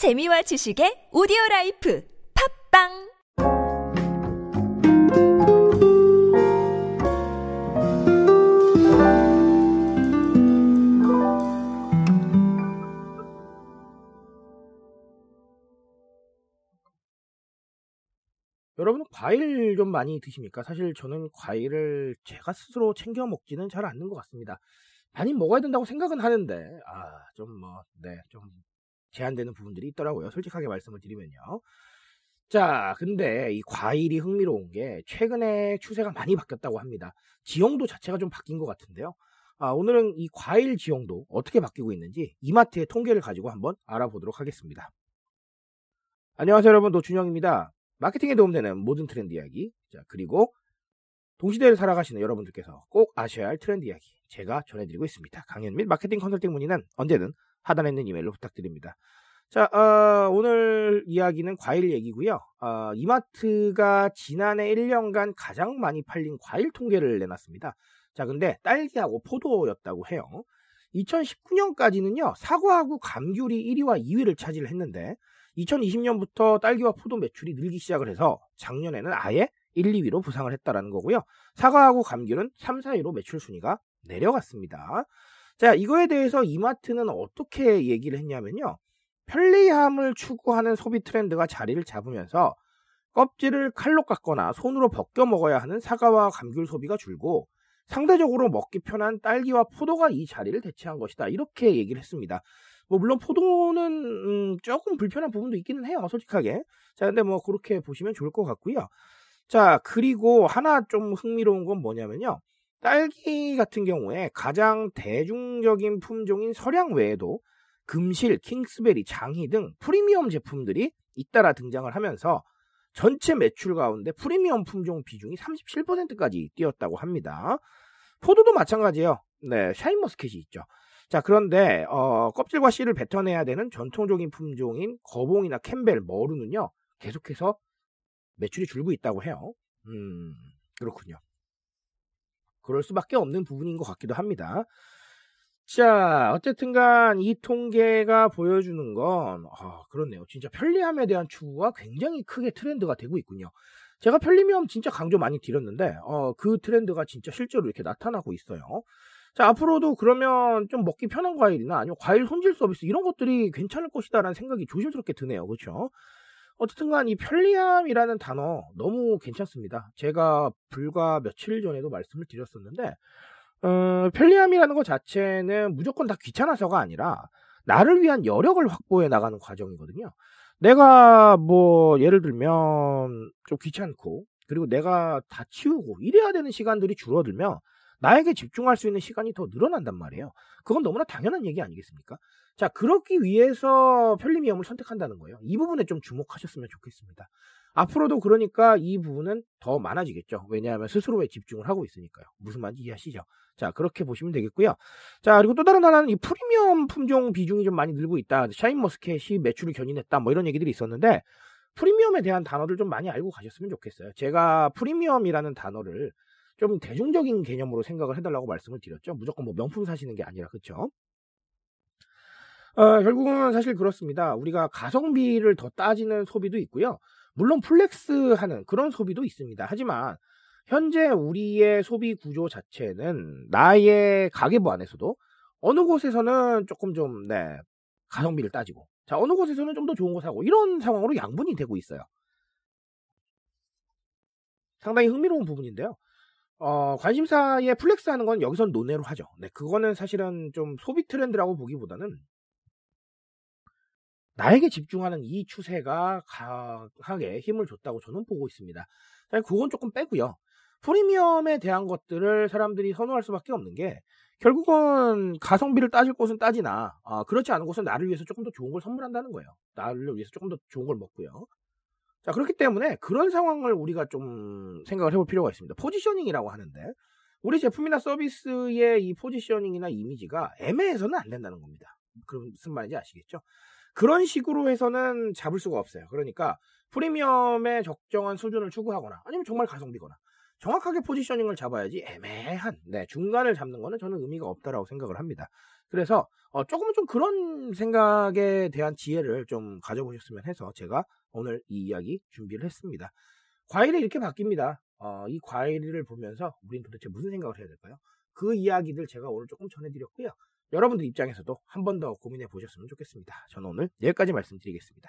재미와 지식의 오디오 라이프 팟빵 여러분은 과일 좀 많이 드십니까? 사실 저는 과일을 제가 스스로 챙겨 먹지는 잘 않는 것 같습니다. 많이 먹어야 된다고 생각은 하는데, 아, 좀 뭐, 네, 좀 제한되는 부분들이 있더라고요. 솔직하게 말씀을 드리면요. 자, 근데 이 과일이 흥미로운 게 최근에 추세가 많이 바뀌었다고 합니다. 지형도 자체가 좀 바뀐 것 같은데요. 아, 오늘은 이 과일 지형도 어떻게 바뀌고 있는지 이마트의 통계를 가지고 한번 알아보도록 하겠습니다. 안녕하세요 여러분 노준영입니다. 마케팅에 도움되는 모든 트렌드 이야기 자 그리고 동시대를 살아가시는 여러분들께서 꼭 아셔야 할 트렌드 이야기 제가 전해드리고 있습니다. 강연 및 마케팅 컨설팅 문의는 언제든 하단에 있는 이메일로 부탁드립니다. 자, 어, 오늘 이야기는 과일 얘기고요. 어, 이마트가 지난해 1년간 가장 많이 팔린 과일 통계를 내놨습니다. 자, 근데 딸기하고 포도였다고 해요. 2019년까지는요, 사과하고 감귤이 1위와 2위를 차지했는데, 2020년부터 딸기와 포도 매출이 늘기 시작을 해서 작년에는 아예 1, 2위로 부상을 했다라는 거고요. 사과하고 감귤은 3, 4위로 매출 순위가 내려갔습니다. 자, 이거에 대해서 이마트는 어떻게 얘기를 했냐면요. 편리함을 추구하는 소비 트렌드가 자리를 잡으면서 껍질을 칼로 깎거나 손으로 벗겨 먹어야 하는 사과와 감귤 소비가 줄고 상대적으로 먹기 편한 딸기와 포도가 이 자리를 대체한 것이다. 이렇게 얘기를 했습니다. 뭐 물론 포도는 음, 조금 불편한 부분도 있기는 해요. 솔직하게. 자, 근데 뭐 그렇게 보시면 좋을 것 같고요. 자, 그리고 하나 좀 흥미로운 건 뭐냐면요. 딸기 같은 경우에 가장 대중적인 품종인 설향 외에도 금실, 킹스베리, 장희 등 프리미엄 제품들이 잇따라 등장을 하면서 전체 매출 가운데 프리미엄 품종 비중이 37%까지 뛰었다고 합니다. 포도도 마찬가지예요. 네, 샤인머스켓이 있죠. 자, 그런데 어, 껍질과 씨를 뱉어내야 되는 전통적인 품종인 거봉이나 캠벨, 머루는요. 계속해서 매출이 줄고 있다고 해요. 음, 그렇군요. 그럴 수밖에 없는 부분인 것 같기도 합니다. 자, 어쨌든 간 이 통계가 보여주는 건, 아, 그렇네요. 진짜 편리함에 대한 추구가 굉장히 크게 트렌드가 되고 있군요. 제가 편리함 진짜 강조 많이 드렸는데, 어, 그 트렌드가 진짜 실제로 이렇게 나타나고 있어요. 자, 앞으로도 그러면 좀 먹기 편한 과일이나 아니면 과일 손질 서비스 이런 것들이 괜찮을 것이다라는 생각이 조심스럽게 드네요. 그렇죠? 어쨌든 간 이 편리함이라는 단어 너무 괜찮습니다. 제가 불과 며칠 전에도 말씀을 드렸었는데, 어, 편리함이라는 것 자체는 무조건 다 귀찮아서가 아니라 나를 위한 여력을 확보해 나가는 과정이거든요. 내가 뭐 예를 들면 좀 귀찮고 그리고 내가 다 치우고 이래야 되는 시간들이 줄어들면 나에게 집중할 수 있는 시간이 더 늘어난단 말이에요. 그건 너무나 당연한 얘기 아니겠습니까? 자, 그렇기 위해서 편리미엄을 선택한다는 거예요. 이 부분에 좀 주목하셨으면 좋겠습니다. 앞으로도 그러니까 이 부분은 더 많아지겠죠. 왜냐하면 스스로에 집중을 하고 있으니까요. 무슨 말인지 이해하시죠? 자, 그렇게 보시면 되겠고요. 자, 그리고 또 다른 하나는 이 프리미엄 품종 비중이 좀 많이 늘고 있다. 샤인머스켓이 매출을 견인했다. 뭐 이런 얘기들이 있었는데 프리미엄에 대한 단어를 좀 많이 알고 가셨으면 좋겠어요. 제가 프리미엄이라는 단어를 좀 대중적인 개념으로 생각을 해달라고 말씀을 드렸죠. 무조건 뭐 명품 사시는 게 아니라 그렇죠. 어, 결국은 사실 그렇습니다. 우리가 가성비를 더 따지는 소비도 있고요. 물론 flex 하는 그런 소비도 있습니다. 하지만 현재 우리의 소비 구조 자체는 나의 가계부 안에서도 어느 곳에서는 조금 좀, 네, 가성비를 따지고, 자, 어느 곳에서는 좀 더 좋은 거 사고, 이런 상황으로 양분이 되고 있어요. 상당히 흥미로운 부분인데요. 어, 관심사에 flex 하는 건 여기선 논외로 하죠. 네, 그거는 사실은 좀 소비 트렌드라고 보기보다는 나에게 집중하는 이 추세가 강하게 힘을 줬다고 저는 보고 있습니다. 그건 조금 빼고요. 프리미엄에 대한 것들을 사람들이 선호할 수밖에 없는 게 결국은 가성비를 따질 곳은 따지나 아, 그렇지 않은 곳은 나를 위해서 조금 더 좋은 걸 선물한다는 거예요. 나를 위해서 조금 더 좋은 걸 먹고요. 자 그렇기 때문에 그런 상황을 우리가 좀 생각을 해볼 필요가 있습니다. 포지셔닝이라고 하는데 우리 제품이나 서비스의 이 포지셔닝이나 이미지가 애매해서는 안 된다는 겁니다. 그럼 무슨 말인지 아시겠죠? 그런 식으로 해서는 잡을 수가 없어요. 그러니까 프리미엄의 적정한 수준을 추구하거나 아니면 정말 가성비거나 정확하게 포지셔닝을 잡아야지 애매한 네, 중간을 잡는 거는 저는 의미가 없다라고 생각을 합니다. 그래서 어, 조금은 좀 그런 생각에 대한 지혜를 좀 가져보셨으면 해서 제가 오늘 이 이야기 준비를 했습니다. 과일이 이렇게 바뀝니다. 어, 이 과일을 보면서 우린 도대체 무슨 생각을 해야 될까요? 그 이야기들 제가 오늘 조금 전해드렸고요. 여러분들 입장에서도 한 번 더 고민해 보셨으면 좋겠습니다. 저는 오늘 여기까지 말씀드리겠습니다.